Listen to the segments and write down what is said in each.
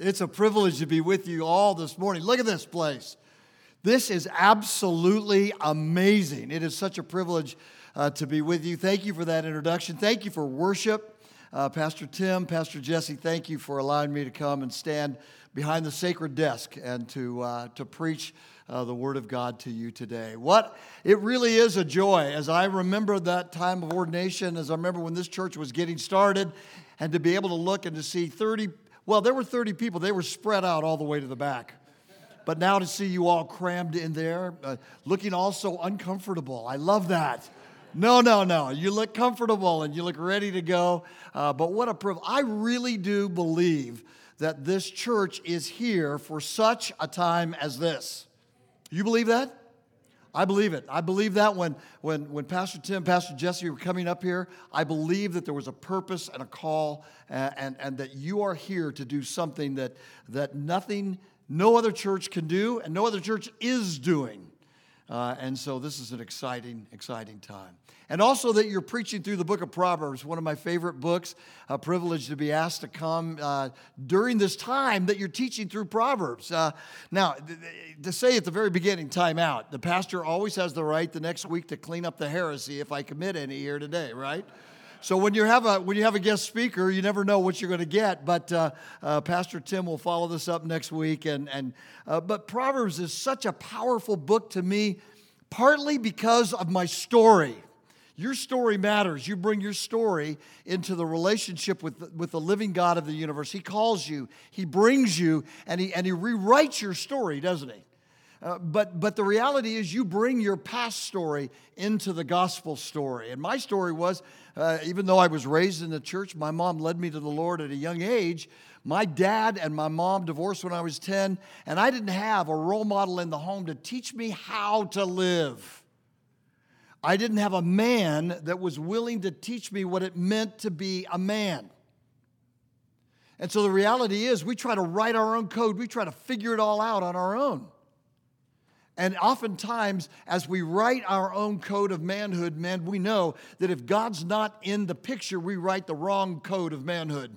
It's a privilege to be with you all this morning. Look at this place. This is absolutely amazing. It is such a privilege uh, to be with you. Thank you for that introduction. Thank you for worship. Uh, Pastor Tim, Pastor Jesse, thank you for allowing me to come and stand behind the sacred desk and to, uh, to preach uh, the Word of God to you today. What it really is a joy as I remember that time of ordination, as I remember when this church was getting started, and to be able to look and to see 30, well, there were 30 people, they were spread out all the way to the back. But now to see you all crammed in there, uh, looking also uncomfortable. I love that. No, no, no. You look comfortable and you look ready to go. Uh, but what a privilege. I really do believe that this church is here for such a time as this. You believe that? I believe it. I believe that when, when, when Pastor Tim, Pastor Jesse were coming up here, I believe that there was a purpose and a call, and, and, and that you are here to do something that, that nothing, no other church can do, and no other church is doing. Uh, and so this is an exciting, exciting time. And also that you're preaching through the book of Proverbs, one of my favorite books. A privilege to be asked to come uh, during this time that you're teaching through Proverbs. Uh, now, to say at the very beginning, time out. The pastor always has the right the next week to clean up the heresy if I commit any here today, right? So when you have a when you have a guest speaker, you never know what you're going to get. But uh, uh, Pastor Tim will follow this up next week. And and uh, but Proverbs is such a powerful book to me, partly because of my story. Your story matters. You bring your story into the relationship with, with the living God of the universe. He calls you, He brings you, and He, and he rewrites your story, doesn't He? Uh, but, but the reality is, you bring your past story into the gospel story. And my story was uh, even though I was raised in the church, my mom led me to the Lord at a young age. My dad and my mom divorced when I was 10, and I didn't have a role model in the home to teach me how to live. I didn't have a man that was willing to teach me what it meant to be a man. And so the reality is, we try to write our own code, we try to figure it all out on our own. And oftentimes, as we write our own code of manhood, man, we know that if God's not in the picture, we write the wrong code of manhood.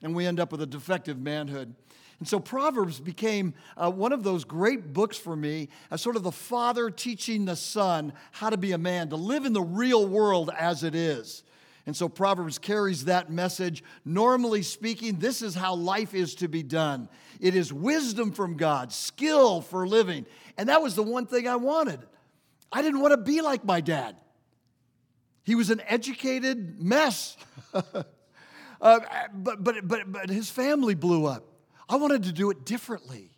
And we end up with a defective manhood. And so Proverbs became uh, one of those great books for me as sort of the father teaching the son how to be a man, to live in the real world as it is. And so Proverbs carries that message. Normally speaking, this is how life is to be done it is wisdom from God, skill for living. And that was the one thing I wanted. I didn't want to be like my dad, he was an educated mess. uh, but, but, but, but his family blew up. I wanted to do it differently.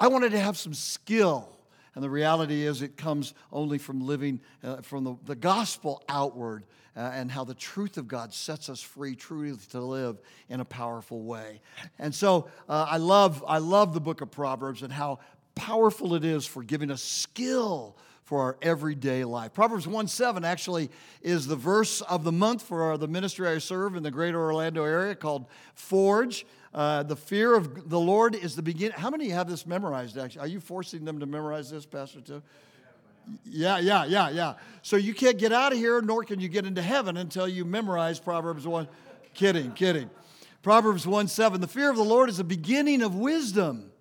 I wanted to have some skill. And the reality is, it comes only from living uh, from the, the gospel outward uh, and how the truth of God sets us free truly to live in a powerful way. And so uh, I, love, I love the book of Proverbs and how powerful it is for giving us skill for our everyday life. Proverbs 1 7 actually is the verse of the month for the ministry I serve in the greater Orlando area called Forge. Uh, the fear of the Lord is the beginning. How many have this memorized, actually? Are you forcing them to memorize this, Pastor Tim? Yeah, yeah, yeah, yeah. So you can't get out of here, nor can you get into heaven until you memorize Proverbs 1. kidding, kidding. Proverbs 1 7. The fear of the Lord is the beginning of wisdom.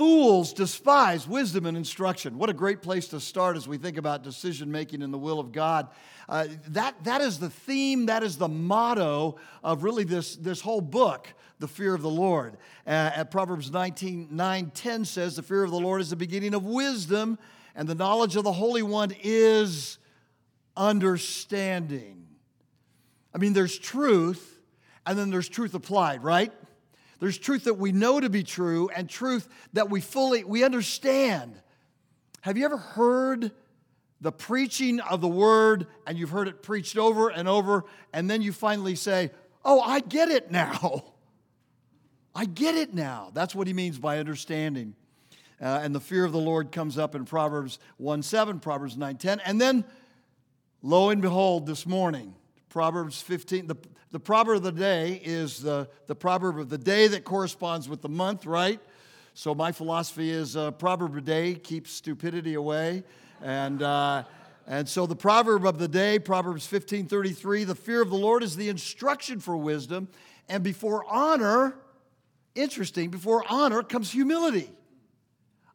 Fools despise wisdom and instruction. What a great place to start as we think about decision making in the will of God. Uh, that, that is the theme, that is the motto of really this, this whole book, the fear of the Lord. Uh, at Proverbs 19 9 10 says, The fear of the Lord is the beginning of wisdom, and the knowledge of the Holy One is understanding. I mean, there's truth, and then there's truth applied, right? There's truth that we know to be true and truth that we fully we understand. Have you ever heard the preaching of the word and you've heard it preached over and over and then you finally say, "Oh, I get it now." I get it now. That's what he means by understanding. Uh, and the fear of the Lord comes up in Proverbs 1 7, Proverbs 9 10. And then, lo and behold, this morning, Proverbs 15, the, the proverb of the day is the, the proverb of the day that corresponds with the month, right? So my philosophy is uh, proverb of the day keeps stupidity away. And, uh, and so the proverb of the day, Proverbs 15 33, the fear of the Lord is the instruction for wisdom, and before honor, interesting, before honor comes humility.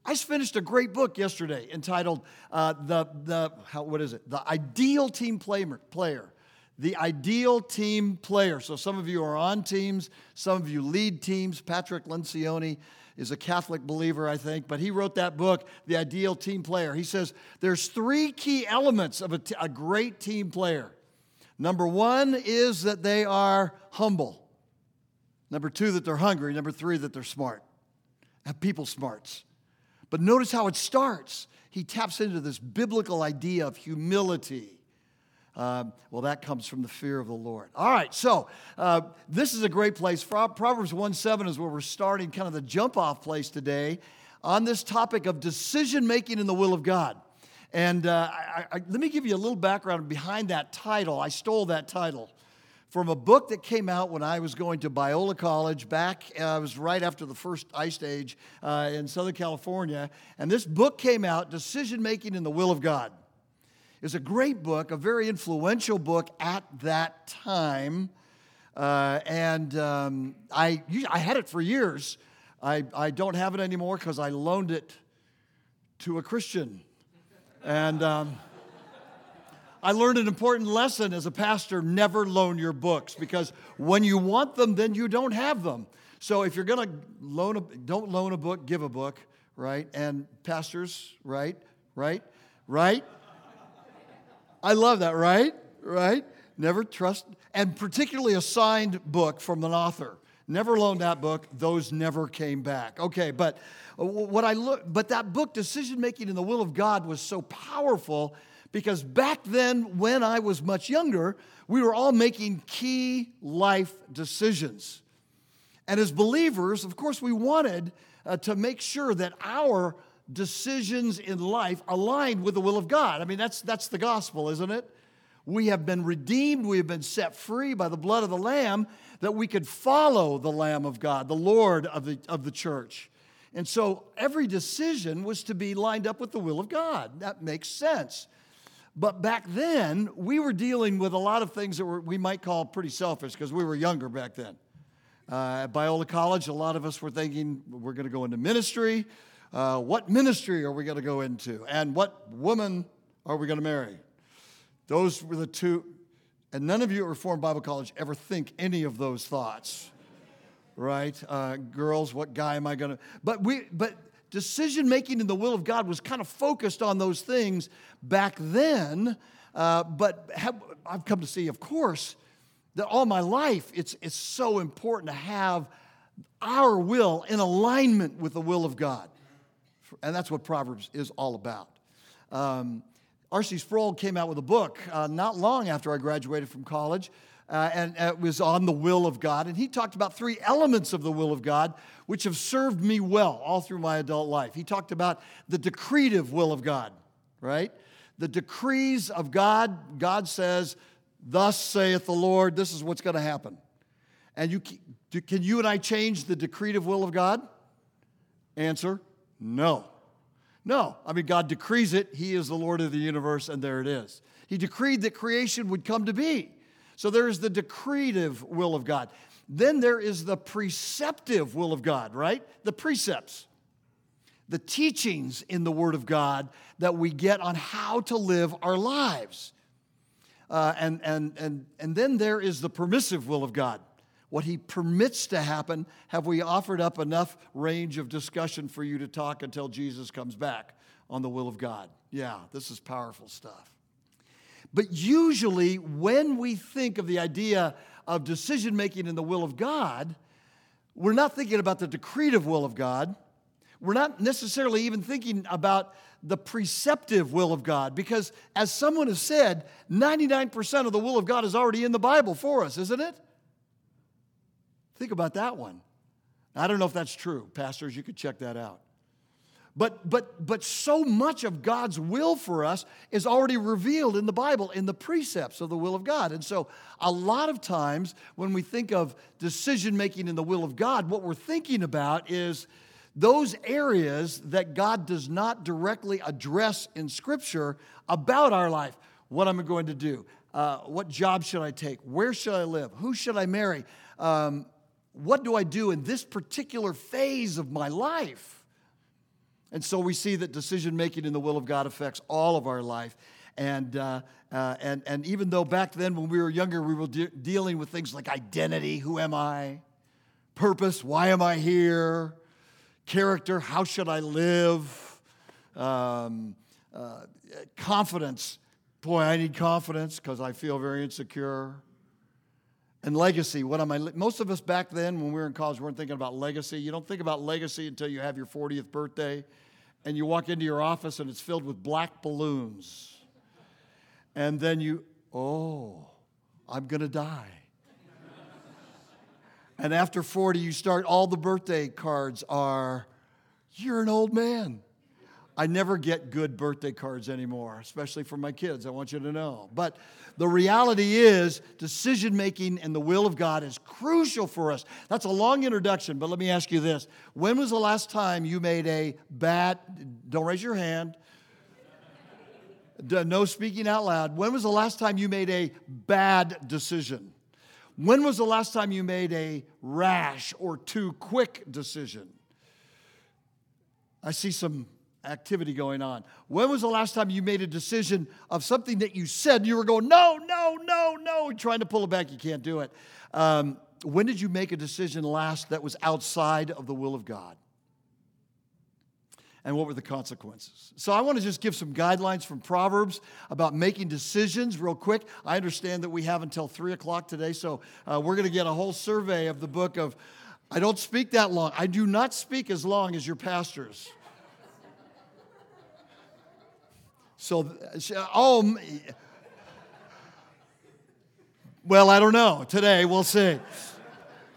I just finished a great book yesterday entitled uh, the, the how, what is it? The Ideal Team Player. The Ideal Team Player. So some of you are on teams, some of you lead teams. Patrick Lencioni is a Catholic believer, I think, but he wrote that book, The Ideal Team Player. He says there's three key elements of a, t- a great team player. Number one is that they are humble. Number two, that they're hungry. Number three, that they're smart. Have people smarts. But notice how it starts. He taps into this biblical idea of humility. Um, well, that comes from the fear of the Lord. All right, so uh, this is a great place. Proverbs 1 7 is where we're starting, kind of the jump off place today on this topic of decision making in the will of God. And uh, I, I, let me give you a little background behind that title. I stole that title from a book that came out when I was going to Biola College back, uh, it was right after the first ice age uh, in Southern California. And this book came out, Decision Making in the Will of God. It's a great book, a very influential book at that time. Uh, and um, I, I had it for years. I, I don't have it anymore because I loaned it to a Christian. And. Um, I learned an important lesson as a pastor never loan your books because when you want them, then you don't have them. So if you're going to loan a, don't loan a book, give a book, right? And pastors, right? Right? Right? I love that, right? Right? Never trust, and particularly a signed book from an author. Never loaned that book. Those never came back. Okay, but what I look, but that book, Decision Making in the Will of God, was so powerful because back then, when I was much younger, we were all making key life decisions. And as believers, of course, we wanted uh, to make sure that our decisions in life aligned with the will of God. I mean, that's, that's the gospel, isn't it? We have been redeemed, we have been set free by the blood of the Lamb, that we could follow the Lamb of God, the Lord of the, of the church. And so every decision was to be lined up with the will of God. That makes sense. But back then, we were dealing with a lot of things that were, we might call pretty selfish because we were younger back then. Uh, at Biola College, a lot of us were thinking we're going to go into ministry. Uh, what ministry are we going to go into? And what woman are we going to marry? Those were the two. And none of you at Reformed Bible College ever think any of those thoughts, right? Uh, girls, what guy am I going to? But we, but decision making in the will of God was kind of focused on those things back then. Uh, but have, I've come to see, of course, that all my life it's, it's so important to have our will in alignment with the will of God. And that's what Proverbs is all about. Um, R.C. Sproul came out with a book uh, not long after I graduated from college uh, and it was on the will of God. And he talked about three elements of the will of God which have served me well all through my adult life. He talked about the decretive will of God, right? The decrees of God, God says, Thus saith the Lord, this is what's going to happen. And you, can you and I change the decretive will of God? Answer no. No. I mean, God decrees it. He is the Lord of the universe, and there it is. He decreed that creation would come to be. So there is the decretive will of God. Then there is the preceptive will of God, right? The precepts, the teachings in the Word of God that we get on how to live our lives. Uh, and, and, and, and then there is the permissive will of God. What He permits to happen. Have we offered up enough range of discussion for you to talk until Jesus comes back on the will of God? Yeah, this is powerful stuff. But usually, when we think of the idea of decision making in the will of God, we're not thinking about the decretive will of God. We're not necessarily even thinking about the preceptive will of God because, as someone has said, 99% of the will of God is already in the Bible for us, isn't it? Think about that one. I don't know if that's true. Pastors, you could check that out. But, but, but so much of God's will for us is already revealed in the Bible, in the precepts of the will of God. And so, a lot of times when we think of decision making in the will of God, what we're thinking about is those areas that God does not directly address in Scripture about our life. What am I going to do? Uh, what job should I take? Where should I live? Who should I marry? Um, what do I do in this particular phase of my life? And so we see that decision making in the will of God affects all of our life. And, uh, uh, and, and even though back then when we were younger, we were de- dealing with things like identity who am I? Purpose why am I here? Character how should I live? Um, uh, confidence boy, I need confidence because I feel very insecure. And legacy, what am I? Most of us back then, when we were in college, weren't thinking about legacy. You don't think about legacy until you have your 40th birthday and you walk into your office and it's filled with black balloons. And then you, oh, I'm going to die. and after 40, you start, all the birthday cards are, you're an old man. I never get good birthday cards anymore, especially for my kids. I want you to know. But the reality is, decision making and the will of God is crucial for us. That's a long introduction, but let me ask you this. When was the last time you made a bad, don't raise your hand, no speaking out loud. When was the last time you made a bad decision? When was the last time you made a rash or too quick decision? I see some activity going on. When was the last time you made a decision of something that you said you were going, no, no, no, no, trying to pull it back, you can't do it? Um, when did you make a decision last that was outside of the will of God? And what were the consequences? So, I want to just give some guidelines from Proverbs about making decisions real quick. I understand that we have until three o'clock today, so uh, we're going to get a whole survey of the book of. I don't speak that long. I do not speak as long as your pastors. So, oh, well, I don't know. Today, we'll see.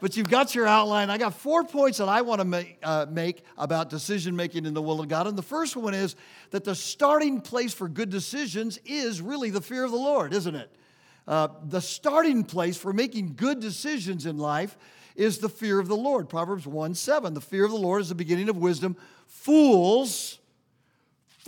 But you've got your outline. I got four points that I want to make, uh, make about decision making in the will of God. And the first one is that the starting place for good decisions is really the fear of the Lord, isn't it? Uh, the starting place for making good decisions in life is the fear of the Lord. Proverbs 1 7. The fear of the Lord is the beginning of wisdom. Fools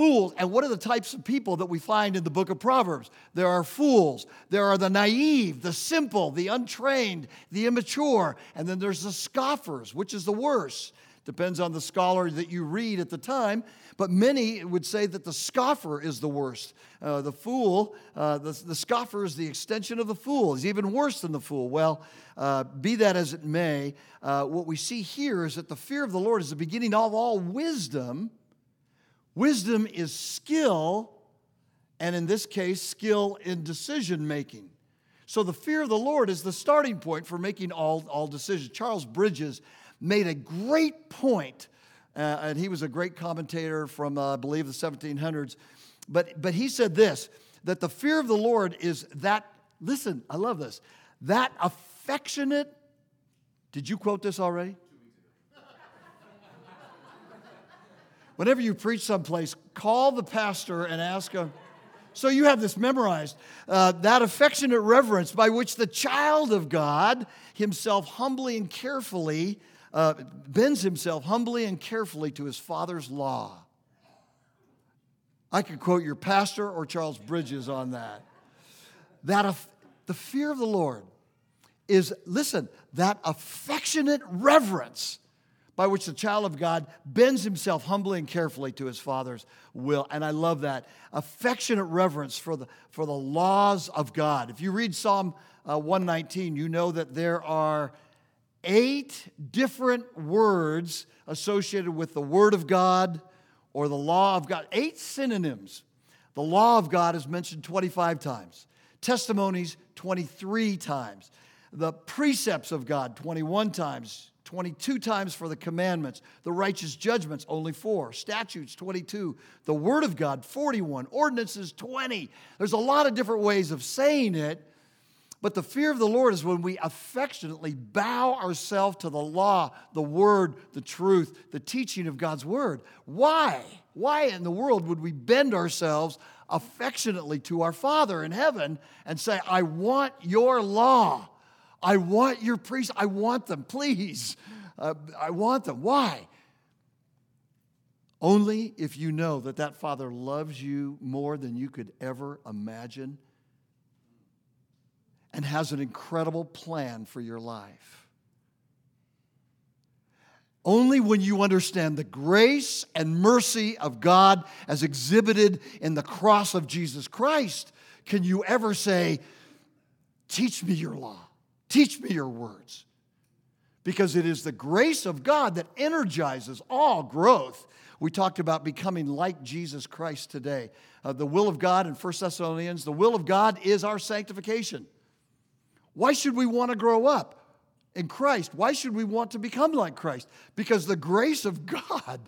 fools. And what are the types of people that we find in the book of Proverbs? There are fools, there are the naive, the simple, the untrained, the immature, and then there's the scoffers, which is the worst. Depends on the scholar that you read at the time, but many would say that the scoffer is the worst. Uh, the fool, uh, the, the scoffer is the extension of the fool, is even worse than the fool. Well, uh, be that as it may, uh, what we see here is that the fear of the Lord is the beginning of all wisdom Wisdom is skill, and in this case, skill in decision making. So the fear of the Lord is the starting point for making all, all decisions. Charles Bridges made a great point, uh, and he was a great commentator from, uh, I believe, the 1700s. But, but he said this that the fear of the Lord is that, listen, I love this, that affectionate, did you quote this already? Whenever you preach someplace, call the pastor and ask him. So you have this memorized. Uh, that affectionate reverence by which the child of God himself humbly and carefully uh, bends himself humbly and carefully to his father's law. I could quote your pastor or Charles Bridges on that. That af- the fear of the Lord is, listen, that affectionate reverence by which the child of God bends himself humbly and carefully to his Father's will. And I love that. Affectionate reverence for the, for the laws of God. If you read Psalm uh, 119, you know that there are eight different words associated with the Word of God or the law of God, eight synonyms. The law of God is mentioned 25 times, testimonies 23 times, the precepts of God 21 times, 22 times for the commandments, the righteous judgments, only four, statutes, 22, the word of God, 41, ordinances, 20. There's a lot of different ways of saying it, but the fear of the Lord is when we affectionately bow ourselves to the law, the word, the truth, the teaching of God's word. Why? Why in the world would we bend ourselves affectionately to our Father in heaven and say, I want your law? I want your priests. I want them, please. Uh, I want them. Why? Only if you know that that Father loves you more than you could ever imagine and has an incredible plan for your life. Only when you understand the grace and mercy of God as exhibited in the cross of Jesus Christ can you ever say, Teach me your law, teach me your words. Because it is the grace of God that energizes all growth. We talked about becoming like Jesus Christ today. Uh, the will of God in 1 Thessalonians, the will of God is our sanctification. Why should we want to grow up? in Christ. Why should we want to become like Christ? Because the grace of God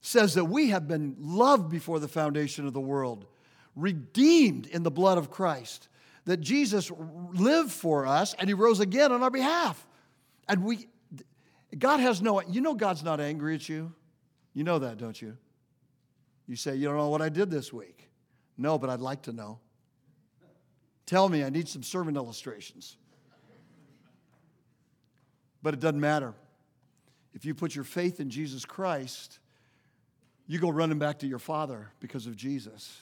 says that we have been loved before the foundation of the world, redeemed in the blood of Christ, that Jesus lived for us and he rose again on our behalf. And we God has no you know God's not angry at you. You know that, don't you? You say, "You don't know what I did this week." No, but I'd like to know. Tell me, I need some sermon illustrations. But it doesn't matter. If you put your faith in Jesus Christ, you go running back to your Father because of Jesus.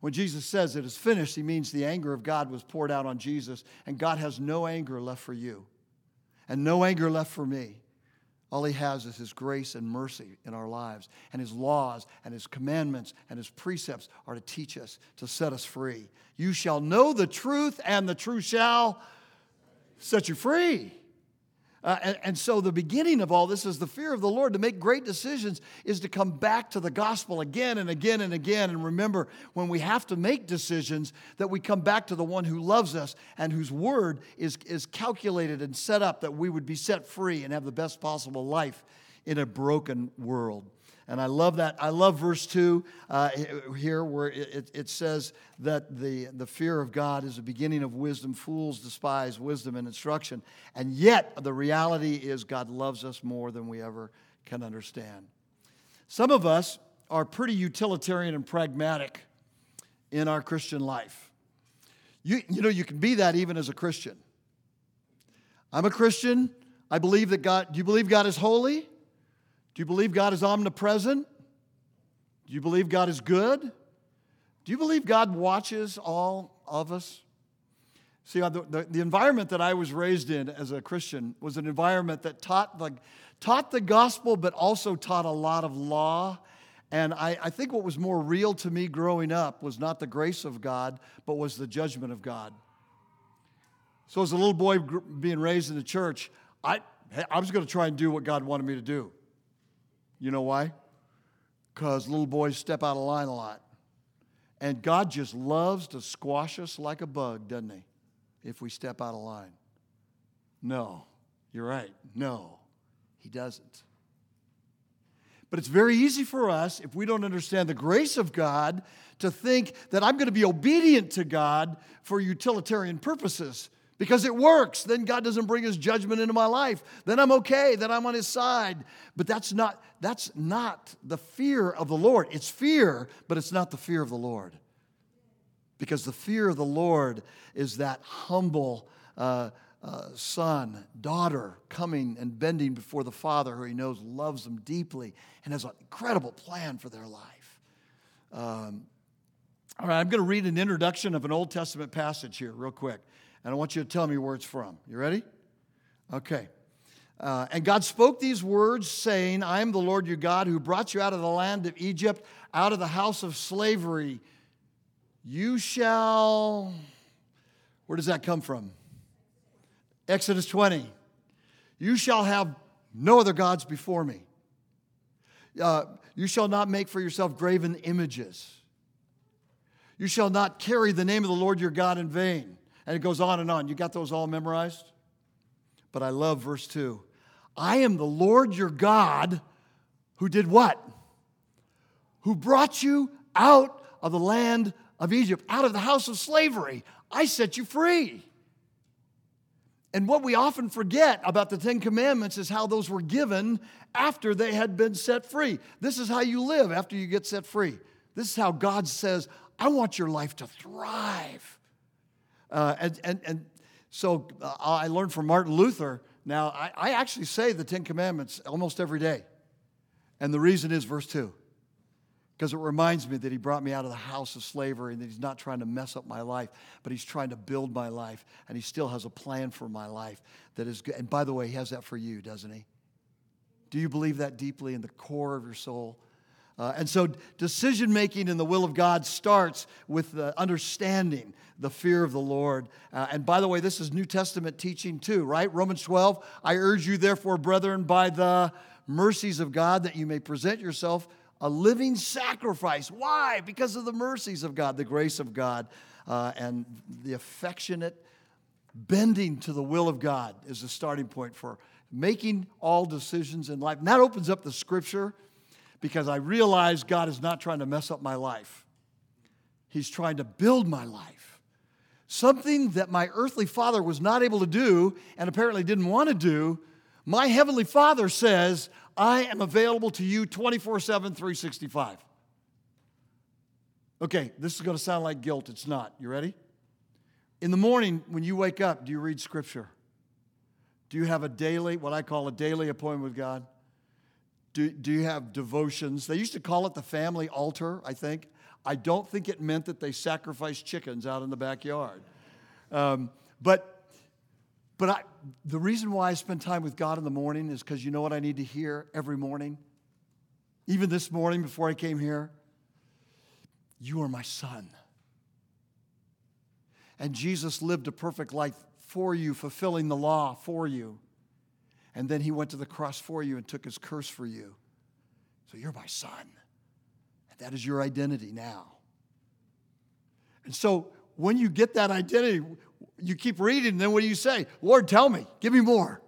When Jesus says it is finished, he means the anger of God was poured out on Jesus, and God has no anger left for you and no anger left for me. All he has is his grace and mercy in our lives. And his laws and his commandments and his precepts are to teach us, to set us free. You shall know the truth, and the truth shall set you free. Uh, and, and, so the beginning of all this is the fear of the Lord. To make great decisions is to come back to the gospel again and again and again. And remember, when we have to make decisions, that we come back to the one who loves us and whose word is, is calculated and set up that we would be set free and have the best possible life in a broken world. And I love that. I love verse 2 uh, here where it, it says that the, the fear of God is the beginning of wisdom. Fools despise wisdom and instruction. And yet, the reality is God loves us more than we ever can understand. Some of us are pretty utilitarian and pragmatic in our Christian life. You, you know, you can be that even as a Christian. I'm a Christian. I believe that God, do you believe God is holy? Do you believe God is omnipresent? Do you believe God is good? Do you believe God watches all of us? See, uh, the, the, the, environment that I was raised in as a Christian was an environment that taught the, taught the gospel, but also taught a lot of law. And I, I think what was more real to me growing up was not the grace of God, but was the judgment of God. So, as a little boy being raised in the church, I, I was going to try and do what God wanted me to do. You know why? Because little boys step out of line a lot. And God just loves to squash us like a bug, doesn't He? If we step out of line. No, you're right. No, He doesn't. But it's very easy for us, if we don't understand the grace of God, to think that I'm going to be obedient to God for utilitarian purposes because it works. Then God doesn't bring his judgment into my life. Then I'm okay. Then I'm on his side. But that's not that's not the fear of the Lord. It's fear, but it's not the fear of the Lord. Because the fear of the Lord is that humble uh, uh, son, daughter coming and bending before the Father who he knows loves them deeply and has an incredible plan for their life. Um, all right, I'm going to read an introduction of an Old Testament passage here, real quick and I want you to tell me where it's from. You ready? Okay. Uh, and God spoke these words, saying, I am the Lord your God who brought you out of the land of Egypt, out of the house of slavery. You shall, where does that come from? Exodus 20. You shall have no other gods before me. Uh, you shall not make for yourself graven images. You shall not carry the name of the Lord your God in vain. And it goes on and on. You got those all memorized? But I love verse 2. I am the Lord your God who did what? Who brought you out of the land of Egypt, out of the house of slavery. I set you free. And what we often forget about the Ten Commandments is how those were given after they had been set free. This is how you live after you get set free. This is how God says, I want your life to thrive. Uh, and, and, and so uh, I learned from Martin Luther. Now, I, I actually say the Ten Commandments almost every day. And the reason is verse 2 because it reminds me that he brought me out of the house of slavery and that he's not trying to mess up my life, but he's trying to build my life. And he still has a plan for my life that is good. And by the way, he has that for you, doesn't he? Do you believe that deeply in the core of your soul? Uh, and so, decision making in the will of God starts with the understanding the fear of the Lord. Uh, and by the way, this is New Testament teaching too, right? Romans 12 I urge you, therefore, brethren, by the mercies of God, that you may present yourself a living sacrifice. Why? Because of the mercies of God, the grace of God, uh, and the affectionate bending to the will of God is the starting point for making all decisions in life. And that opens up the scripture because I realize God is not trying to mess up my life, He's trying to build my life. Something that my earthly father was not able to do and apparently didn't want to do, my heavenly father says, I am available to you 24 7, 365. Okay, this is going to sound like guilt. It's not. You ready? In the morning, when you wake up, do you read scripture? Do you have a daily, what I call a daily appointment with God? Do, do you have devotions? They used to call it the family altar, I think. I don't think it meant that they sacrificed chickens out in the backyard. Um, but but I, the reason why I spend time with God in the morning is because you know what I need to hear every morning? Even this morning before I came here? You are my son. And Jesus lived a perfect life for you, fulfilling the law for you. And then he went to the cross for you and took his curse for you. So you're my son. And that is your identity now. And so when you get that identity, you keep reading, and then what do you say? Lord, tell me, give me more.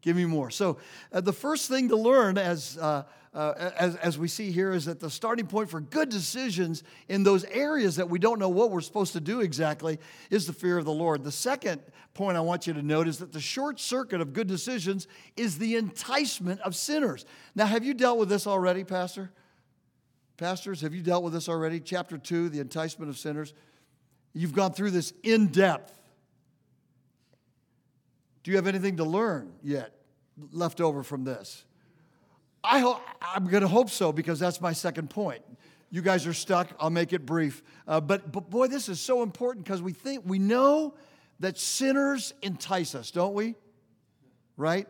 Give me more. So, uh, the first thing to learn, as, uh, uh, as, as we see here, is that the starting point for good decisions in those areas that we don't know what we're supposed to do exactly is the fear of the Lord. The second point I want you to note is that the short circuit of good decisions is the enticement of sinners. Now, have you dealt with this already, Pastor? Pastors, have you dealt with this already? Chapter 2, the enticement of sinners. You've gone through this in depth. Do you have anything to learn yet left over from this? I ho- I'm going to hope so because that's my second point. You guys are stuck. I'll make it brief. Uh, but, but boy, this is so important because we think we know that sinners entice us, don't we? Right?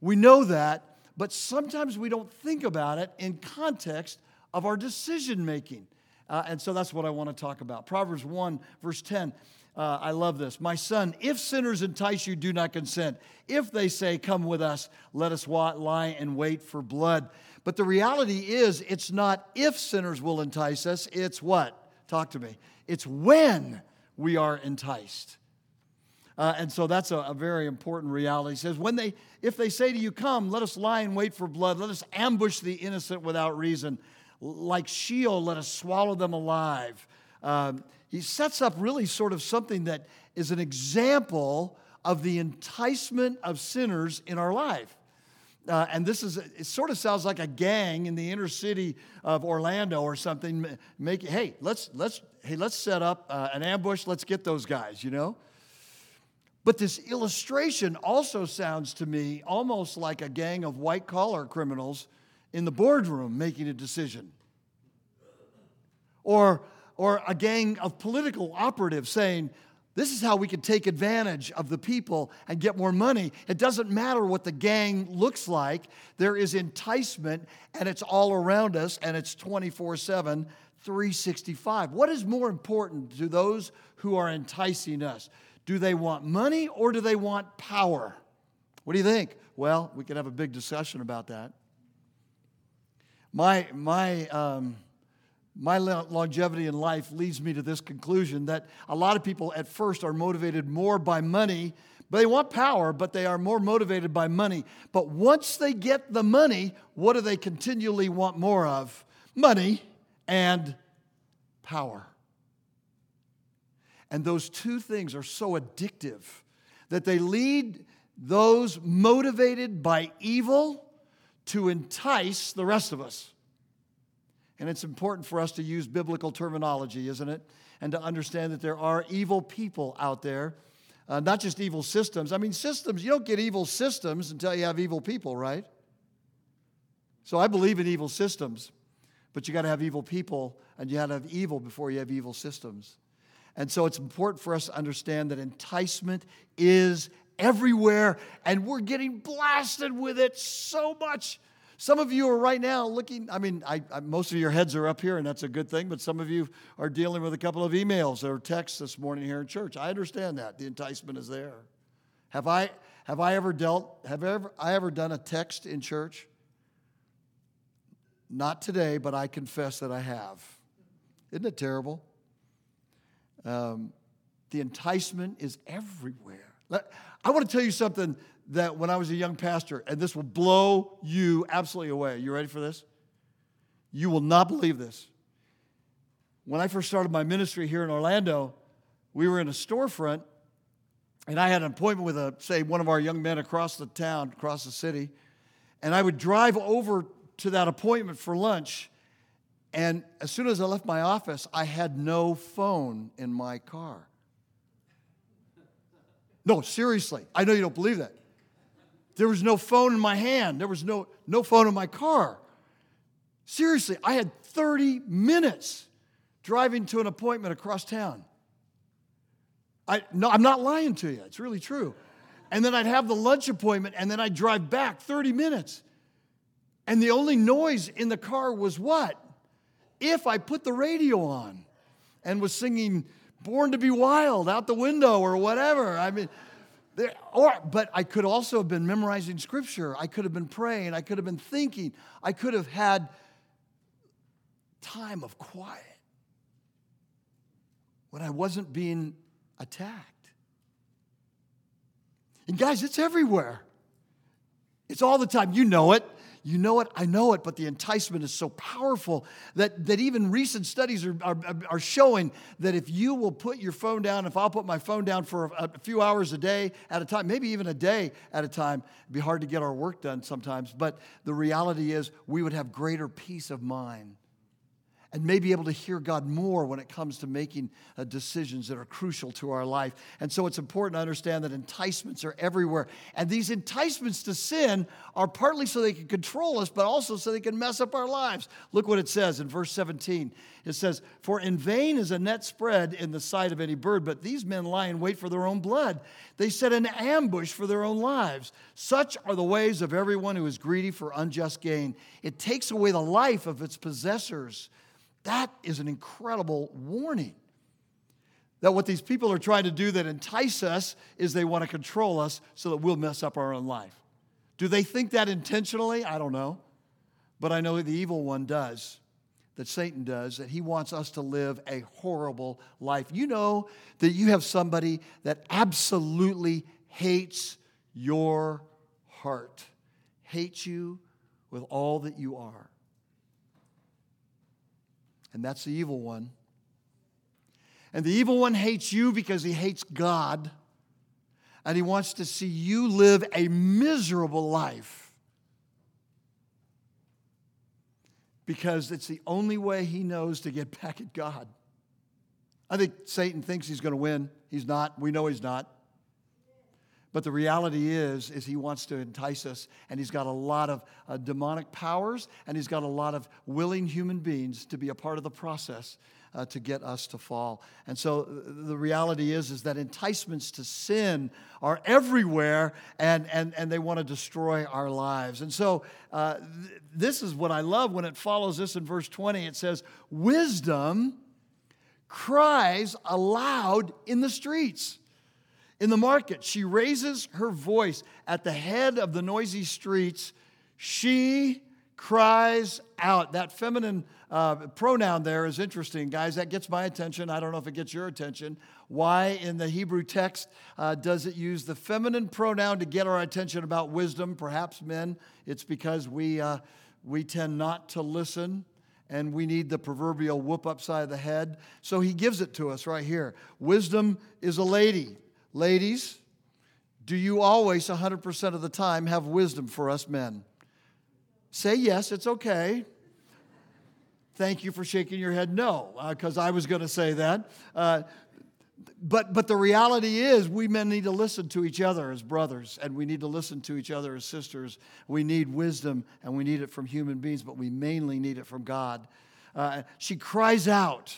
We know that, but sometimes we don't think about it in context of our decision making. Uh, and so that's what I want to talk about. Proverbs 1, verse 10 uh, I love this. My son, if sinners entice you, do not consent. If they say, Come with us, let us lie and wait for blood. But the reality is, it's not if sinners will entice us, it's what? Talk to me. It's when we are enticed. Uh, and so that's a, a, very important reality. He says, when they, if they say to you, Come, let us lie and wait for blood, let us ambush the innocent without reason. Like Sheol, let us swallow them alive. Um, he sets up really sort of something that is an example of the enticement of sinners in our life. Uh, and this is, it sort of sounds like a gang in the inner city of Orlando or something. Make, hey, let's, let's, hey, let's set up uh, an ambush. Let's get those guys, you know? But this illustration also sounds to me almost like a gang of white collar criminals in the boardroom making a decision. Or or a gang of political operatives saying, this is how we can take advantage of the people and get more money. It doesn't matter what the gang looks like, there is enticement and it's all around us and it's 24 7, 365. What is more important to those who are enticing us? Do they want money or do they want power? What do you think? Well, we could have a big discussion about that. My, my, um, my longevity in life leads me to this conclusion that a lot of people at first are motivated more by money. But they want power, but they are more motivated by money. But once they get the money, what do they continually want more of? Money and power. And those two things are so addictive that they lead those motivated by evil to entice the rest of us. And it's important for us to use biblical terminology, isn't it? And to understand that there are evil people out there, uh, not just evil systems. I mean, systems, you don't get evil systems until you have evil people, right? So I believe in evil systems. But you got to have evil people, and you got to have evil before you have evil systems. And so it's important for us to understand that enticement is everywhere, and we're getting blasted with it so much. Some of you are right now looking, I mean, I, I, most of your heads are up here, and that's a good thing, but some of you are dealing with a couple of emails or texts this morning here in church. I understand that. The enticement is there. Have I, have I ever dealt, have ever, I ever done a text in church? Not today, but I confess that I have. Isn't it terrible? Um, the enticement is everywhere. I want to tell you something that when I was a young pastor, and this will blow you absolutely away. You ready for this? You will not believe this. When I first started my ministry here in Orlando, we were in a storefront, and I had an appointment with a, say, one of our young men across the town, across the city, and I would drive over to that appointment for lunch. And as soon as I left my office, I had no phone in my car. No, seriously. I know you don't believe that. There was no phone in my hand. There was no, no phone in my car. Seriously, I had 30 minutes driving to an appointment across town. I, no, I'm not lying to you. It's really true. And then I'd have the lunch appointment, and then I'd drive back 30 minutes. And the only noise in the car was what? If I put the radio on and was singing Born to Be Wild out the window or whatever. I mean, there, or, but I could also have been memorizing scripture. I could have been praying. I could have been thinking. I could have had time of quiet when I wasn't being attacked. And guys, it's everywhere. It's all the time. You know it. You know it, I know it, but the enticement is so powerful that, that even recent studies are, are, are showing that if you will put your phone down, if I'll put my phone down for a, a few hours a day at a time, maybe even a day at a time, it'd be hard to get our work done sometimes. But the reality is, we would have greater peace of mind and may be able to hear God more when it comes to making uh, decisions that are crucial to our life. And so it's important to understand that enticements are everywhere. And these enticements to sin are partly so they can control us, but also so they can mess up our lives. Look what it says in verse 17. It says, For in vain is a net spread in the sight of any bird, but these men lie in wait for their own blood. They set an ambush for their own lives. Such are the ways of everyone who is greedy for unjust gain. It takes away the life of its possessors. That is an incredible warning. That what these people are trying to do that entice us is they want to control us so that we'll mess up our own life. Do they think that intentionally? I don't know. But I know the evil one does, that Satan does, that he wants us to live a horrible life. You know that you have somebody that absolutely hates your heart, hates you with all that you are and that's the evil one. And the evil one hates you because he hates God, and he wants to see you live a miserable life because it's the only way he knows to get back at God. I think Satan thinks he's going to win. He's not. We know he's not. But the reality is, is he wants to entice us, and he's got a lot of uh, demonic powers, and he's got a lot of willing human beings to be a part of the process uh, to get us to fall. And so uh, the reality is, is that enticements to sin are everywhere, and, and, and they want to destroy our lives. And so uh, th- this is what I love when it follows this in verse 20. It says, Wisdom cries aloud in the streets in the market. She raises her voice at the head of the noisy streets. She cries out. That feminine uh, pronoun there is interesting, guys. That gets my attention. I don't know if it gets your attention. Why in the Hebrew text uh, does it use the feminine pronoun to get our attention about wisdom? Perhaps men, it's because we, uh, we tend not to listen and we need the proverbial whoop upside the head. So he gives it to us right here. Wisdom is a lady. Ladies, do you always, 100% of the time, have wisdom for us men? Say yes, it's okay. Thank you for shaking your head no, because uh, I was going to say that. Uh, but, but the reality is, we men need to listen to each other as brothers, and we need to listen to each other as sisters. We need wisdom, and we need it from human beings, but we mainly need it from God. Uh, she cries out.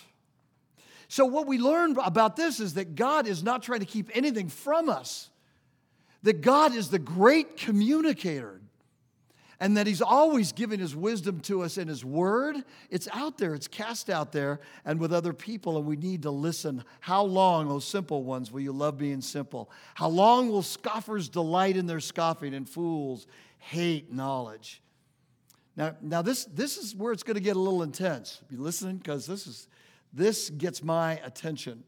So, what we learn about this is that God is not trying to keep anything from us, that God is the great communicator and that He's always giving His wisdom to us in His Word. It's out there, it's cast out there, and with other people, and we need to listen. How long, those simple ones, will you love being simple? How long will scoffers delight in their scoffing and fools hate knowledge? Now, now this, this is where it's going to get a little intense. Be listening because this is this gets my attention.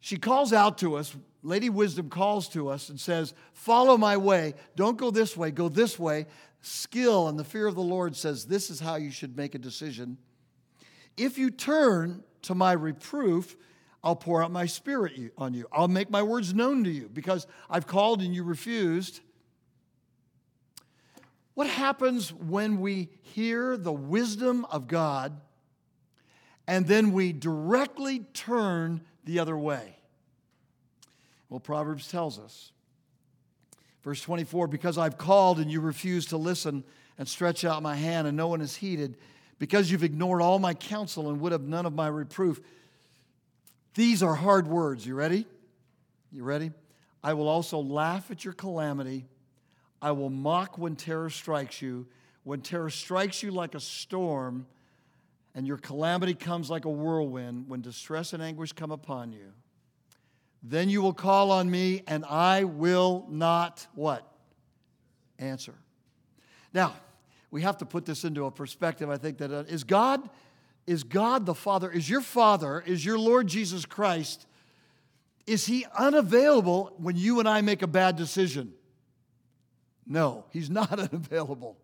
She calls out to us, Lady Wisdom calls to us and says, Follow my way. Don't go this way, go this way. Skill and the fear of the Lord says, This is how you should make a decision. If you turn to my reproof, I'll pour out my spirit on you. I'll make my words known to you because I've called and you refused. What happens when we hear the wisdom of God and then we directly turn the other way? Well, Proverbs tells us. Verse 24 Because I've called and you refuse to listen, and stretch out my hand, and no one is heeded, because you've ignored all my counsel and would have none of my reproof. These are hard words. You ready? You ready? I will also laugh at your calamity. I will mock when terror strikes you. When terror strikes you like a storm, and your calamity comes like a whirlwind, when distress and anguish come upon you. Then you will call on me, and I will not what? Answer. Now, we have to put this into a perspective. I think that uh, is God, is God the Father, is your Father, is your Lord Jesus Christ, is He unavailable when you and I make a bad decision? No, He's not unavailable.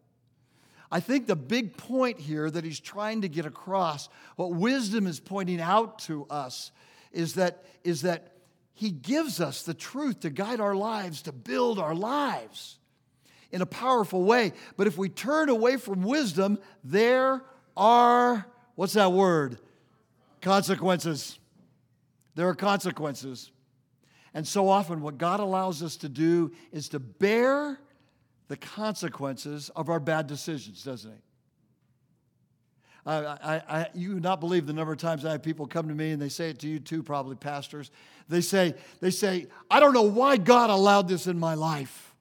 I think the big point here that He's trying to get across, what wisdom is pointing out to us, is that, is that he gives us the truth to guide our lives, to build our lives in a powerful way. But if we turn away from wisdom, there are, what's that word? Consequences. There are consequences. And so often, what God allows us to do is to bear the consequences of our bad decisions, doesn't He? I, I, you would not believe the number of times I have people come to me and they say it to you too, probably pastors. They say, they say, I don't know why God allowed this in my life.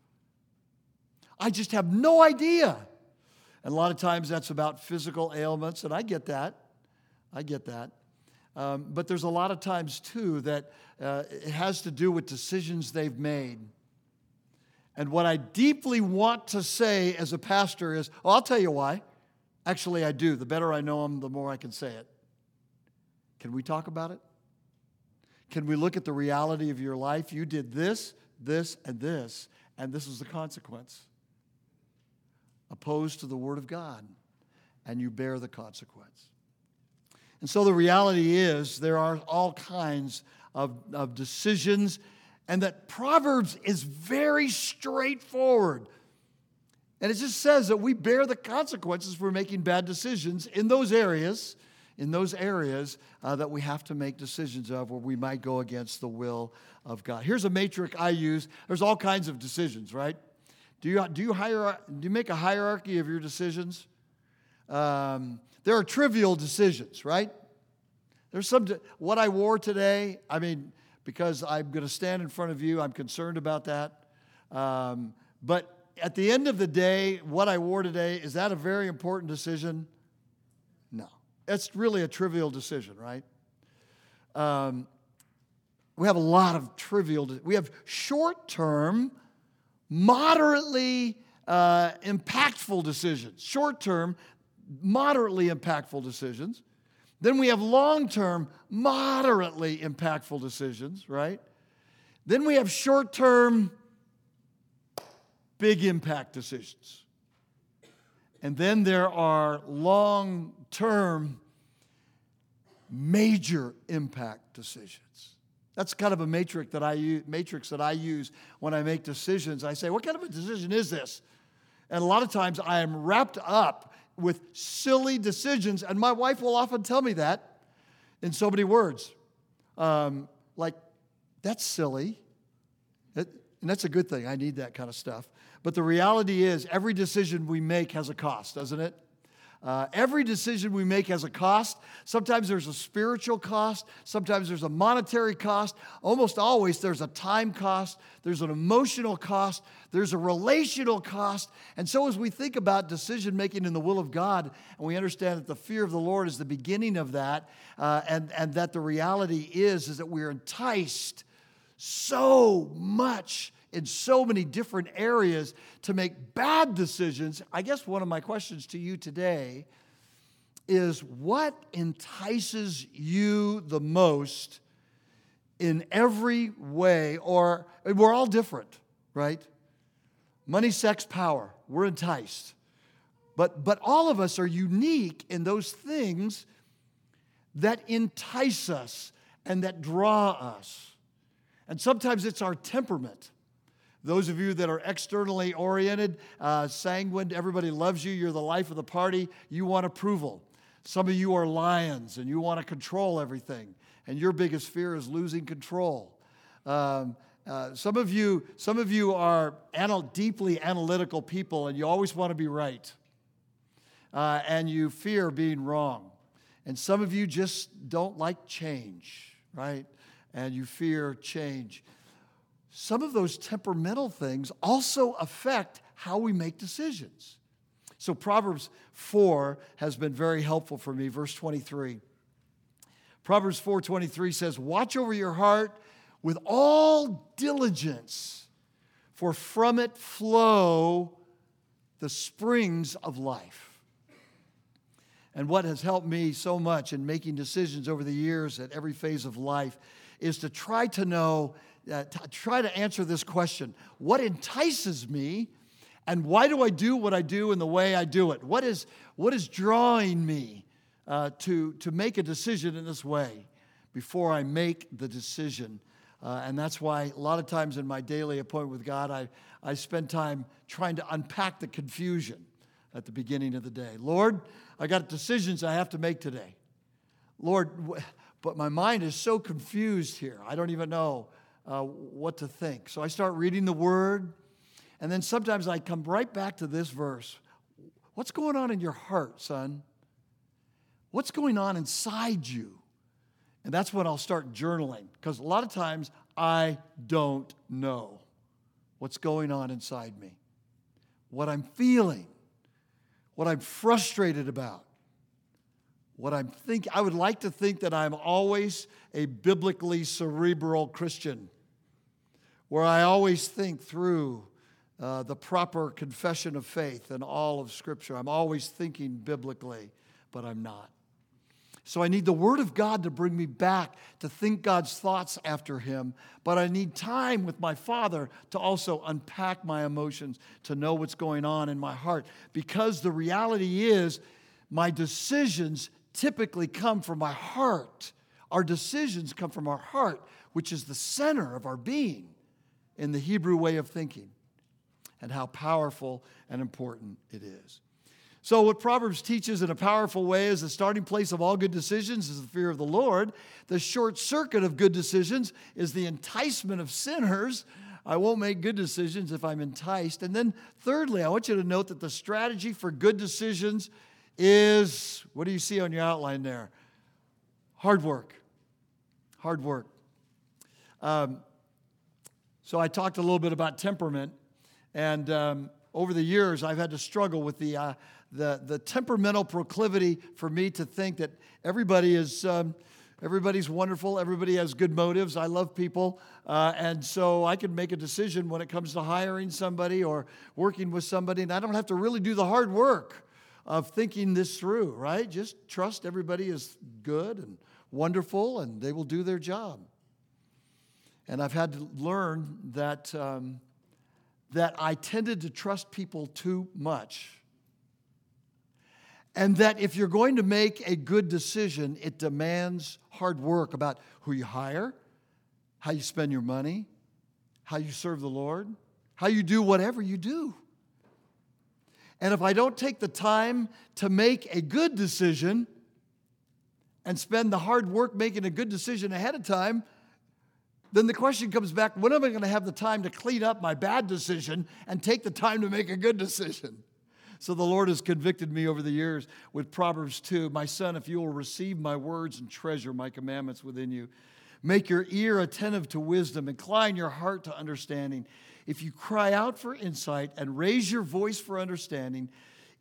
I just have no idea. And a lot of times that's about physical ailments, and I get that. I get that. Um, but there's a lot of times too that uh, it has to do with decisions they've made. And what I deeply want to say as a pastor is, well, I'll tell you why. Actually, I do. The better I know him, the more I can say it. Can we talk about it? Can we look at the reality of your life? You did this, this, and this, and this is the consequence. Opposed to the Word of God, and you bear the consequence. And so the reality is there are all kinds of, of decisions, and that Proverbs is very straightforward. And it just says that we bear the consequences for making bad decisions in those areas, in those areas uh, that we have to make decisions of where we might go against the will of God. Here's a matrix I use. There's all kinds of decisions, right? Do you, do you, do you make a hierarchy of your decisions? Um, there are trivial decisions, right? There's some, what I wore today, I mean, because I'm going to stand in front of you, I'm concerned about that. Um, but at the end of the day, what I wore today, is that a very important decision? No. That's really a trivial decision, right? Um, we have a lot of trivial, we have short term, moderately uh, impactful decisions. Short term, moderately impactful decisions. Then we have long term, moderately impactful decisions, right? Then we have short term, big impact decisions. And then there are long term, major impact decisions. That's kind of a matrix that I use, matrix that I use when I make decisions. I say, what kind of a decision is this? And a lot of times I am wrapped up with silly decisions, and my wife will often tell me that in so many words. um, like, that's silly. It, and that's a good thing. I need that kind of stuff. But the reality is, every decision we make has a cost, doesn't it? Uh, every decision we make has a cost. Sometimes there's a spiritual cost, sometimes there's a monetary cost. Almost always there's a time cost, there's an emotional cost, there's a relational cost. And so, as we think about decision making in the will of God, and we understand that the fear of the Lord is the beginning of that, uh, and, and that the reality is, is that we're enticed so much in so many different areas to make bad decisions. I guess one of my questions to you today is what entices you the most in every way? Or we're all different, right? Money, sex, power, we're enticed. But, but all of us are unique in those things that entice us and that draw us. And sometimes it's our temperament. Those of you that are externally oriented, uh, sanguine, everybody loves you, you're the life of the party, you want approval. Some of you are lions and you want to control everything, and your biggest fear is losing control. Um, uh, some of you, some of you are anal- deeply analytical people, and you always want to be right, uh, and you fear being wrong. And some of you just don't like change, right? And you fear change some of those temperamental things also affect how we make decisions. So Proverbs 4 has been very helpful for me, verse 23. Proverbs 4:23 says, "Watch over your heart with all diligence, for from it flow the springs of life." And what has helped me so much in making decisions over the years at every phase of life is to try to know uh, t- try to answer this question What entices me, and why do I do what I do in the way I do it? What is, what is drawing me uh, to, to make a decision in this way before I make the decision? Uh, and that's why a lot of times in my daily appointment with God, I, I spend time trying to unpack the confusion at the beginning of the day. Lord, I got decisions I have to make today. Lord, but my mind is so confused here. I don't even know uh, what to think. So I start reading the word, and then sometimes I come right back to this verse. What's going on in your heart, son? What's going on inside you? And that's when I'll start journaling, because a lot of times I don't know what's going on inside me, what I'm feeling, what I'm frustrated about what I'm thinking. I would like to think that I'm always a biblically cerebral Christian, where I always think through uh, the proper confession of faith and all of Scripture. I'm always thinking biblically, but I'm not. So I need the Word of God to bring me back to think God's thoughts after Him, but I need time with my Father to also unpack my emotions, to know what's going on in my heart. Because the reality is, my decisions typically come from my heart. Our decisions come from our heart, which is the center of our being in the Hebrew way of thinking, and how powerful and important it is. So, what Proverbs teaches in a powerful way is the starting place of all good decisions is the fear of the Lord. The short circuit of good decisions is the enticement of sinners. I won't make good decisions if I'm enticed. And then, thirdly, I want you to note that the strategy for good decisions is what do you see on your outline there? Hard work. Hard work. Um, so I talked a little bit about temperament, and um, over the years I've had to struggle with the, uh, the, the temperamental proclivity for me to think that everybody is. Um, everybody's wonderful. Everybody has good motives. I love people. Uh, and so I can make a decision when it comes to hiring somebody or working with somebody, and I don't have to really do the hard work of thinking this through, right? Just trust everybody is good and wonderful and they will do their job. And I've had to learn that, um, that I tended to trust people too much. And that if you're going to make a good decision, it demands hard work about who you hire, how you spend your money, how you serve the Lord, how you do whatever you do. And if I don't take the time to make a good decision, and spend the hard work making a good decision ahead of time, then the question comes back when am I going to have the time to clean up my bad decision and take the time to make a good decision? So the Lord has convicted me over the years with Proverbs 2 My son, if you will receive my words and treasure my commandments within you, make your ear attentive to wisdom, incline your heart to understanding. If you cry out for insight and raise your voice for understanding,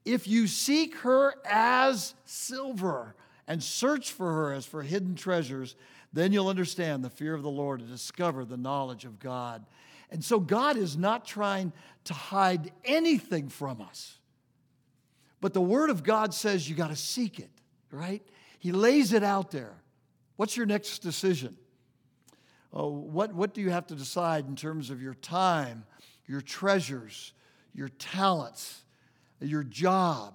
if you seek her as silver and search for her as for hidden treasures, then you'll understand the fear of the Lord and discover the knowledge of God. And so God is not trying to hide anything from us. But the Word of God says you got to seek it, right? He lays it out there. What's your next decision? Oh, what, what do you have to decide in terms of your time, your treasures, your talents, your job,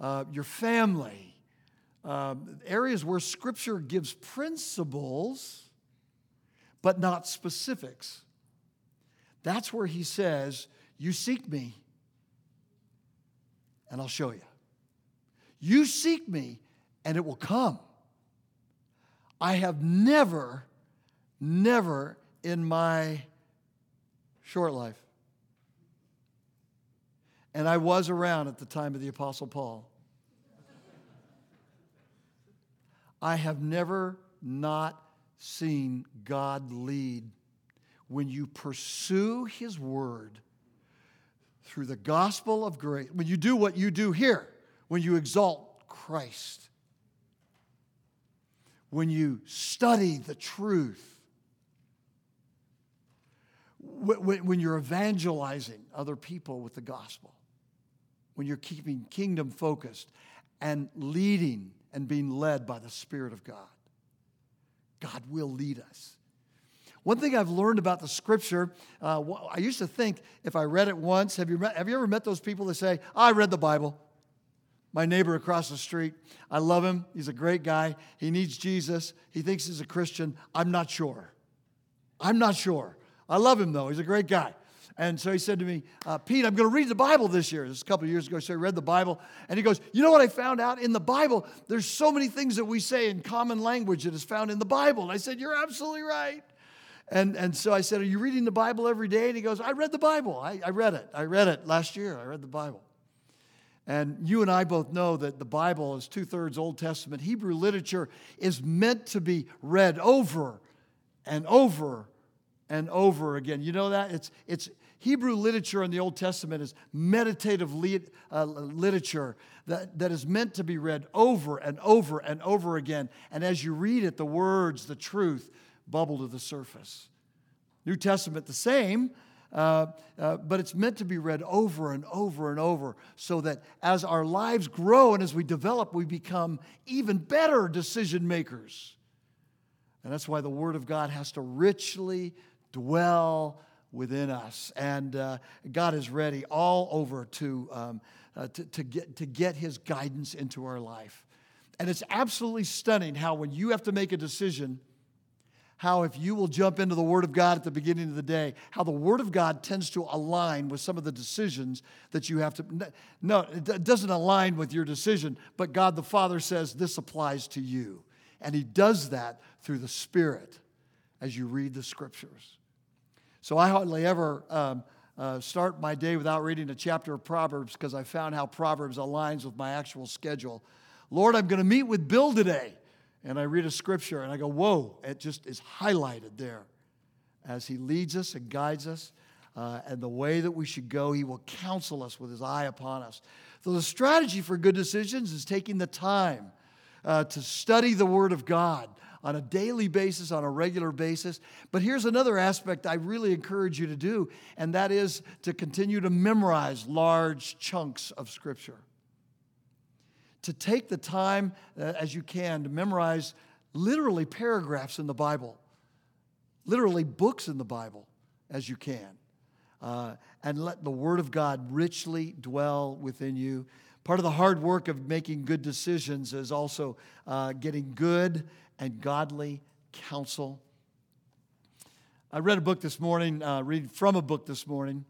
uh, your family? Uh, areas where Scripture gives principles, but not specifics. That's where he says, You seek me, and I'll show you. You seek me, and it will come. I have never, never in my short life, and I was around at the time of the Apostle Paul. I have never not seen God lead when you pursue His word through the gospel of grace, when you do what you do here, when you exalt Christ, when you study the truth, when you're evangelizing other people with the gospel, when you're keeping kingdom focused and leading and being led by the Spirit of God. God will lead us. One thing I've learned about the scripture, uh, I used to think if I read it once, have you, met, have you ever met those people that say, I read the Bible? My neighbor across the street, I love him. He's a great guy. He needs Jesus. He thinks he's a Christian. I'm not sure. I'm not sure. I love him though. He's a great guy. And so he said to me, uh, Pete, I'm going to read the Bible this year. This is a couple of years ago. So I read the Bible. And he goes, You know what I found out? In the Bible, there's so many things that we say in common language that is found in the Bible. And I said, You're absolutely right. And, and so I said, Are you reading the Bible every day? And he goes, I read the Bible. I, I read it. I read it last year. I read the Bible. And you and I both know that the Bible is two thirds Old Testament. Hebrew literature is meant to be read over and over and over again. You know that? It's, it's, Hebrew literature in the Old Testament is meditative uh, literature that, that is meant to be read over and over and over again. And as you read it, the words, the truth bubble to the surface. New Testament, the same, uh, uh, but it's meant to be read over and over and over so that as our lives grow and as we develop, we become even better decision makers. And that's why the Word of God has to richly dwell within us. And uh, God is ready all over to, um, uh, to, to, get, to get His guidance into our life. And it's absolutely stunning how, when you have to make a decision, how if you will jump into the Word of God at the beginning of the day, how the Word of God tends to align with some of the decisions that you have to. No, it doesn't align with your decision, but God the Father says this applies to you. And He does that through the Spirit as you read the Scriptures. So I hardly ever um, uh, start my day without reading a chapter of Proverbs because I found how Proverbs aligns with my actual schedule. Lord, I'm going to meet with Bill today. And I read a scripture and I go, whoa, it just is highlighted there. As he leads us and guides us uh, and the way that we should go, he will counsel us with his eye upon us. So the strategy for good decisions is taking the time uh, to study the Word of God, on a daily basis, on a regular basis. But here's another aspect I really encourage you to do, and that is to continue to memorize large chunks of Scripture. To take the time uh, as you can to memorize literally paragraphs in the Bible, literally books in the Bible as you can. Uh, and let the Word of God richly dwell within you. Part of the hard work of making good decisions is also uh, getting good and godly counsel. I read a book this morning, uh, read from a book this morning,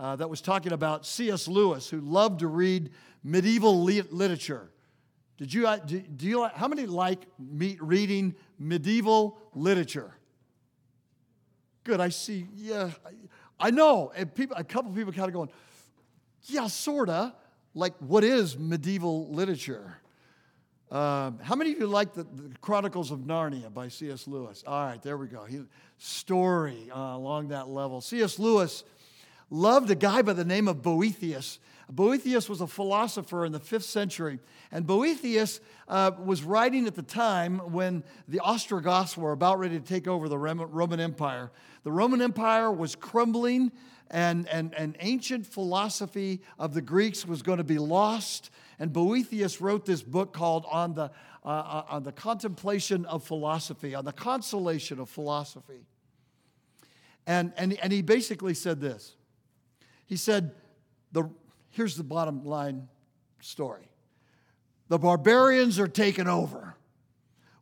uh, that was talking about C.S. Lewis, who loved to read medieval literature. Did you, uh, do, do you how many like meet reading medieval literature? Good, I see. Yeah, I, I know. And people, a couple people kind of going, yeah, sorta. Like, what is medieval literature? Um, how many of you like the, the, Chronicles of Narnia by C.S. Lewis? All right, there we go. He, story uh, along that level. C.S. Lewis loved a guy by the name of Boethius. Boethius was a philosopher in the fifth century, and Boethius uh, was writing at the time when the Ostrogoths were about ready to take over the Roman Empire. The Roman Empire was crumbling, and, and, and ancient philosophy of the Greeks was going to be lost and Boethius wrote this book called On the, uh, uh, on the Contemplation of Philosophy, on the consolation of philosophy. And, and, and he basically said this. He said, the, here's the bottom line story. The barbarians are taking over.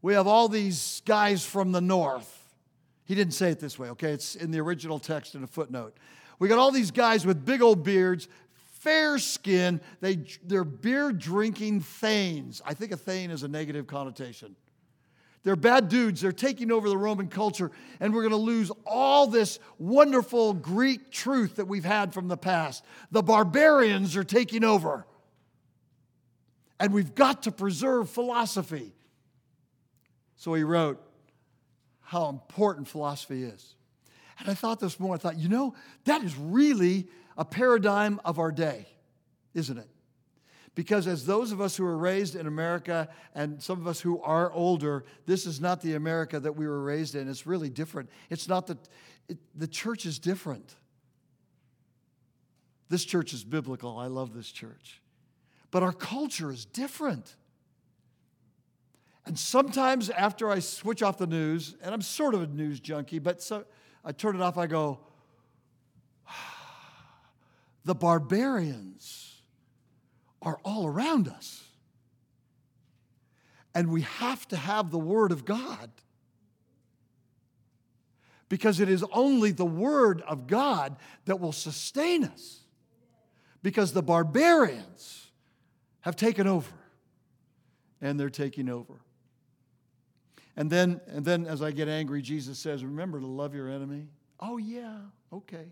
We have all these guys from the north. He didn't say it this way, okay? It's in the original text in a footnote. We got all these guys with big old beards, fair skin. They, they're beer drinking thanes. I think a thane is a negative connotation. They're bad dudes. They're taking over the Roman culture, and we're going to lose all this wonderful Greek truth that we've had from the past. The barbarians are taking over. And we've got to preserve philosophy. So he wrote how important philosophy is. And I thought this morning, I thought, you know, that is really a paradigm of our day, isn't it? Because as those of us who were raised in America and some of us who are older, this is not the America that we were raised in. It's really different. It's not that it, the church is different. This church is biblical. I love this church. But our culture is different. And sometimes after I switch off the news, and I'm sort of a news junkie, but so I turn it off, I go, the barbarians are all around us. And we have to have the Word of God. Because it is only the Word of God that will sustain us. Because the barbarians have taken over. And they're taking over. And then, and then as I get angry, Jesus says, Remember to love your enemy. Oh, yeah, okay.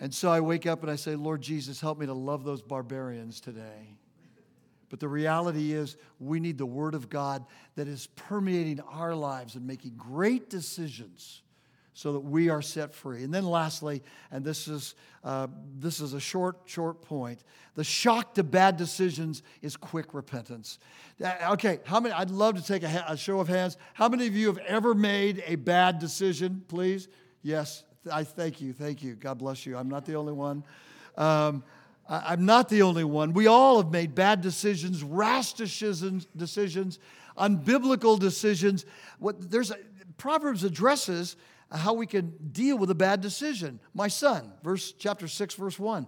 And so I wake up and I say, Lord Jesus, help me to love those barbarians today. But the reality is, we need the Word of God that is permeating our lives and making great decisions so that we are set free. And then, lastly, and this is, uh, this is a short, short point the shock to bad decisions is quick repentance. Uh, okay, how many? I'd love to take a, a show of hands. How many of you have ever made a bad decision, please? Yes, I thank you, thank you. God bless you. I'm not the only one. Um, I, am not the only one. We all have made bad decisions, rash decisions, decisions unbiblical decisions. What there's a, Proverbs addresses how we can deal with a bad decision. My son, verse chapter six, verse one.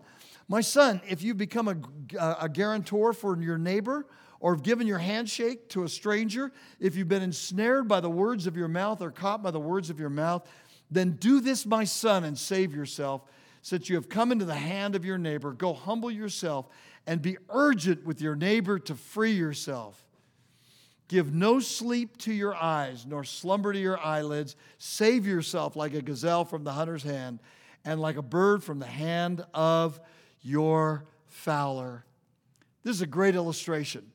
My son, if you become a, a guarantor for your neighbor, or have given your handshake to a stranger, if you've been ensnared by the words of your mouth or caught by the words of your mouth, then do this, my son, and save yourself, since you have come into the hand of your neighbor. Go humble yourself and be urgent with your neighbor to free yourself. Give no sleep to your eyes, nor slumber to your eyelids. Save yourself like a gazelle from the hunter's hand, and like a bird from the hand of your fowler. This is a great illustration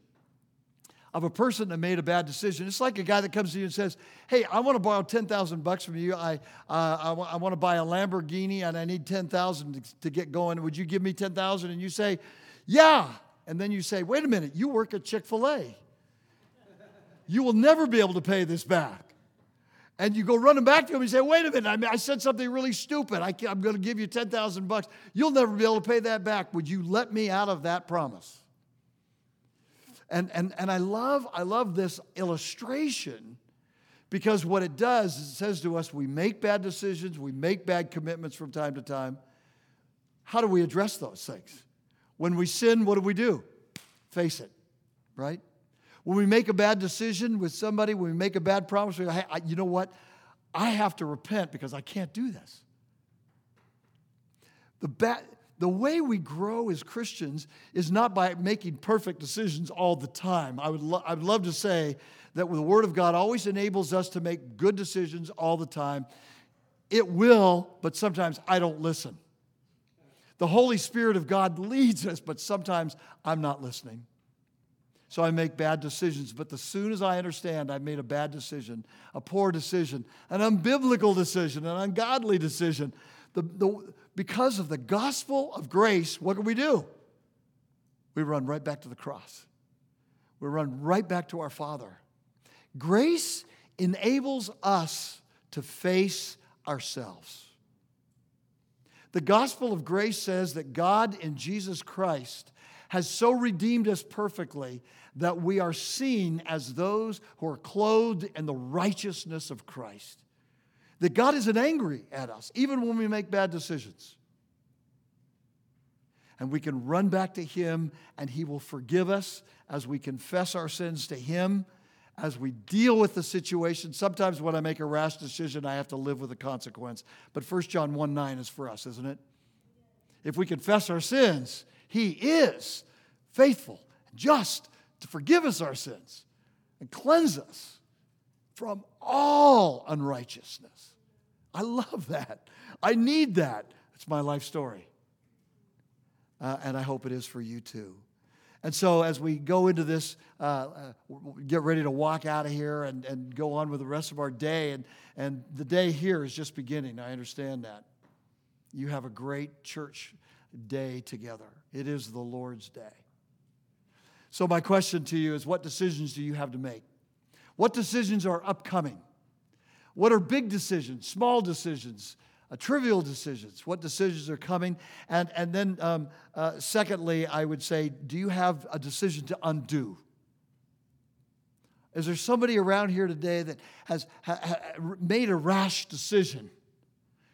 of a person that made a bad decision. It's like a guy that comes to you and says, "Hey, I want to borrow ten thousand bucks from you. I, uh, I, w- I want to buy a Lamborghini and I need ten thousand to get going. Would you give me ten thousand? And you say, "Yeah." And then you say, "Wait a minute. You work at Chick Fil A. You will never be able to pay this back." And you go running back to him and say, "Wait a minute. I, mean, I said something really stupid. I am going to give you ten thousand bucks. You'll never be able to pay that back. Would you let me out of that promise?" And, and, and I, love, I love this illustration because what it does is it says to us we make bad decisions, we make bad commitments from time to time. How do we address those things? When we sin, what do we do? Face it, right? When we make a bad decision with somebody, when we make a bad promise, we go, hey, I, you know what? I have to repent because I can't do this. The bad, the way we grow as Christians is not by making perfect decisions all the time. I would, lo- I would love to say that the Word of God always enables us to make good decisions all the time. It will, but sometimes I don't listen. The Holy Spirit of God leads us, but sometimes I'm not listening. So I make bad decisions. But as soon as I understand I've made a bad decision, a poor decision, an unbiblical decision, an ungodly decision, the, the, because of the gospel of grace, what do we do? We run right back to the cross. We run right back to our Father. Grace enables us to face ourselves. The gospel of grace says that God in Jesus Christ has so redeemed us perfectly that we are seen as those who are clothed in the righteousness of Christ. That God isn't angry at us, even when we make bad decisions. And we can run back to Him, and He will forgive us as we confess our sins to Him, as we deal with the situation. Sometimes when I make a rash decision, I have to live with the consequence. But 1 John 1 9 is for us, isn't it? If we confess our sins, He is faithful just to forgive us our sins and cleanse us from all unrighteousness. I love that. I need that. It's my life story. Uh, and I hope it is for you too. And so, as we go into this, uh, uh, get ready to walk out of here and, and go on with the rest of our day, and, and the day here is just beginning. I understand that. You have a great church day together, it is the Lord's day. So, my question to you is what decisions do you have to make? What decisions are upcoming? What are big decisions, small decisions, uh, trivial decisions? What decisions are coming? And, and then, um, uh, secondly, I would say, do you have a decision to undo? Is there somebody around here today that has ha, ha, made a rash decision?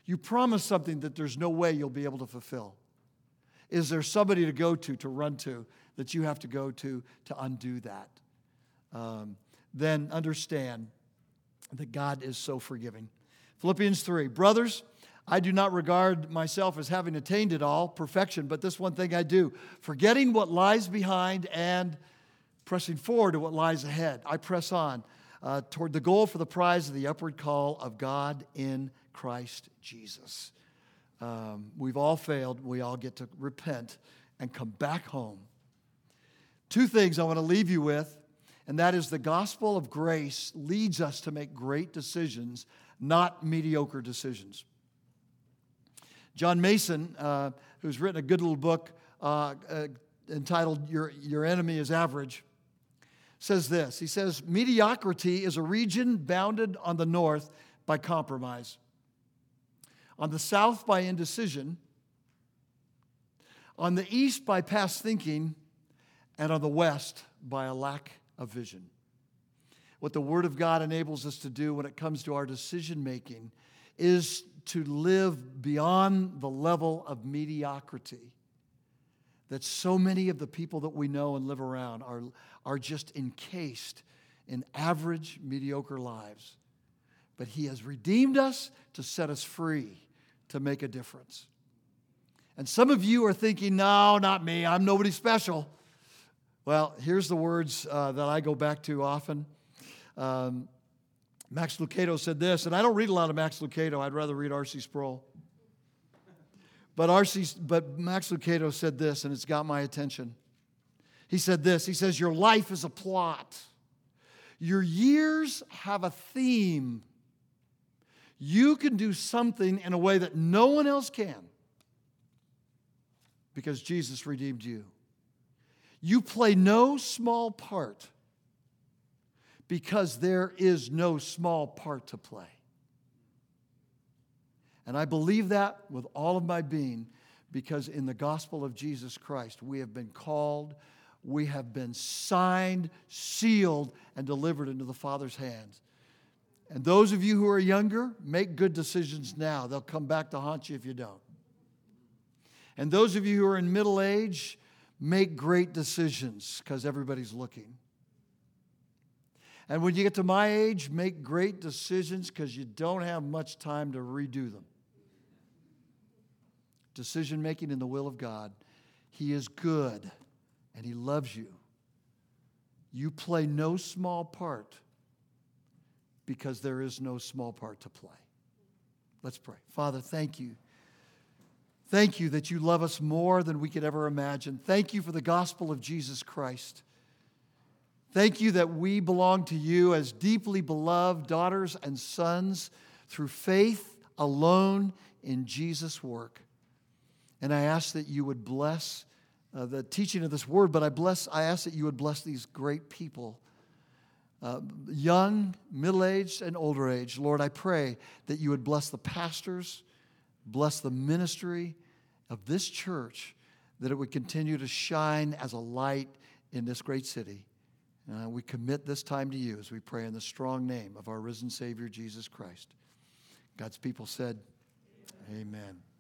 You promised something that there's no way you'll be able to fulfill. Is there somebody to go to, to run to, that you have to go to to undo that, um, then understand that God is so forgiving. Philippians 3 Brothers, I do not regard myself as having attained it all, perfection, but this one thing I do, forgetting what lies behind and pressing forward to what lies ahead. I press on uh, toward the goal for the prize of the upward call of God in Christ Jesus. Um, we've all failed. We all get to repent and come back home Two things I want to leave you with, and that is the gospel of grace leads us to make great decisions, not mediocre decisions. John Mason, uh, who's written a good little book uh, uh, entitled Your, Your Enemy is Average, says this He says, Mediocrity is a region bounded on the north by compromise, on the south by indecision, on the east by past thinking, and on the west by a lack of vision. What the Word of God enables us to do when it comes to our decision making is to live beyond the level of mediocrity that so many of the people that we know and live around are, are just encased in average, mediocre lives. But He has redeemed us to set us free to make a difference. And some of you are thinking, no, not me, I'm nobody special. Well, here's the words uh, that I go back to often. Um, Max Lucado said this, and I don't read a lot of Max Lucado. I'd rather read R.C. Sproul. But, R.C., but Max Lucado said this, and it's got my attention. He said this He says, Your life is a plot, your years have a theme. You can do something in a way that no one else can because Jesus redeemed you. You play no small part because there is no small part to play. And I believe that with all of my being because in the gospel of Jesus Christ, we have been called, we have been signed, sealed, and delivered into the Father's hands. And those of you who are younger, make good decisions now. They'll come back to haunt you if you don't. And those of you who are in middle age, make great decisions because everybody's looking. And when you get to my age, make great decisions because you don't have much time to redo them. decision making in the will of God. He is good and He loves you. You play no small part because there is no small part to play. Let's pray. Father, thank you. Thank you that you love us more than we could ever imagine. Thank you for the gospel of Jesus Christ. Thank you that we belong to you as deeply beloved daughters and sons through faith alone in Jesus' work. And I ask that you would bless uh, the teaching of this word, but I bless, I ask that you would bless these great people, uh, young, middle aged, and older age. Lord, I pray that you would bless the pastors, bless the ministry of this church, that it would continue to shine as a light in this great city. Uh, we commit this time to you as we pray in the strong name of our risen Savior, Jesus Christ. God's people said, Amen. Amen.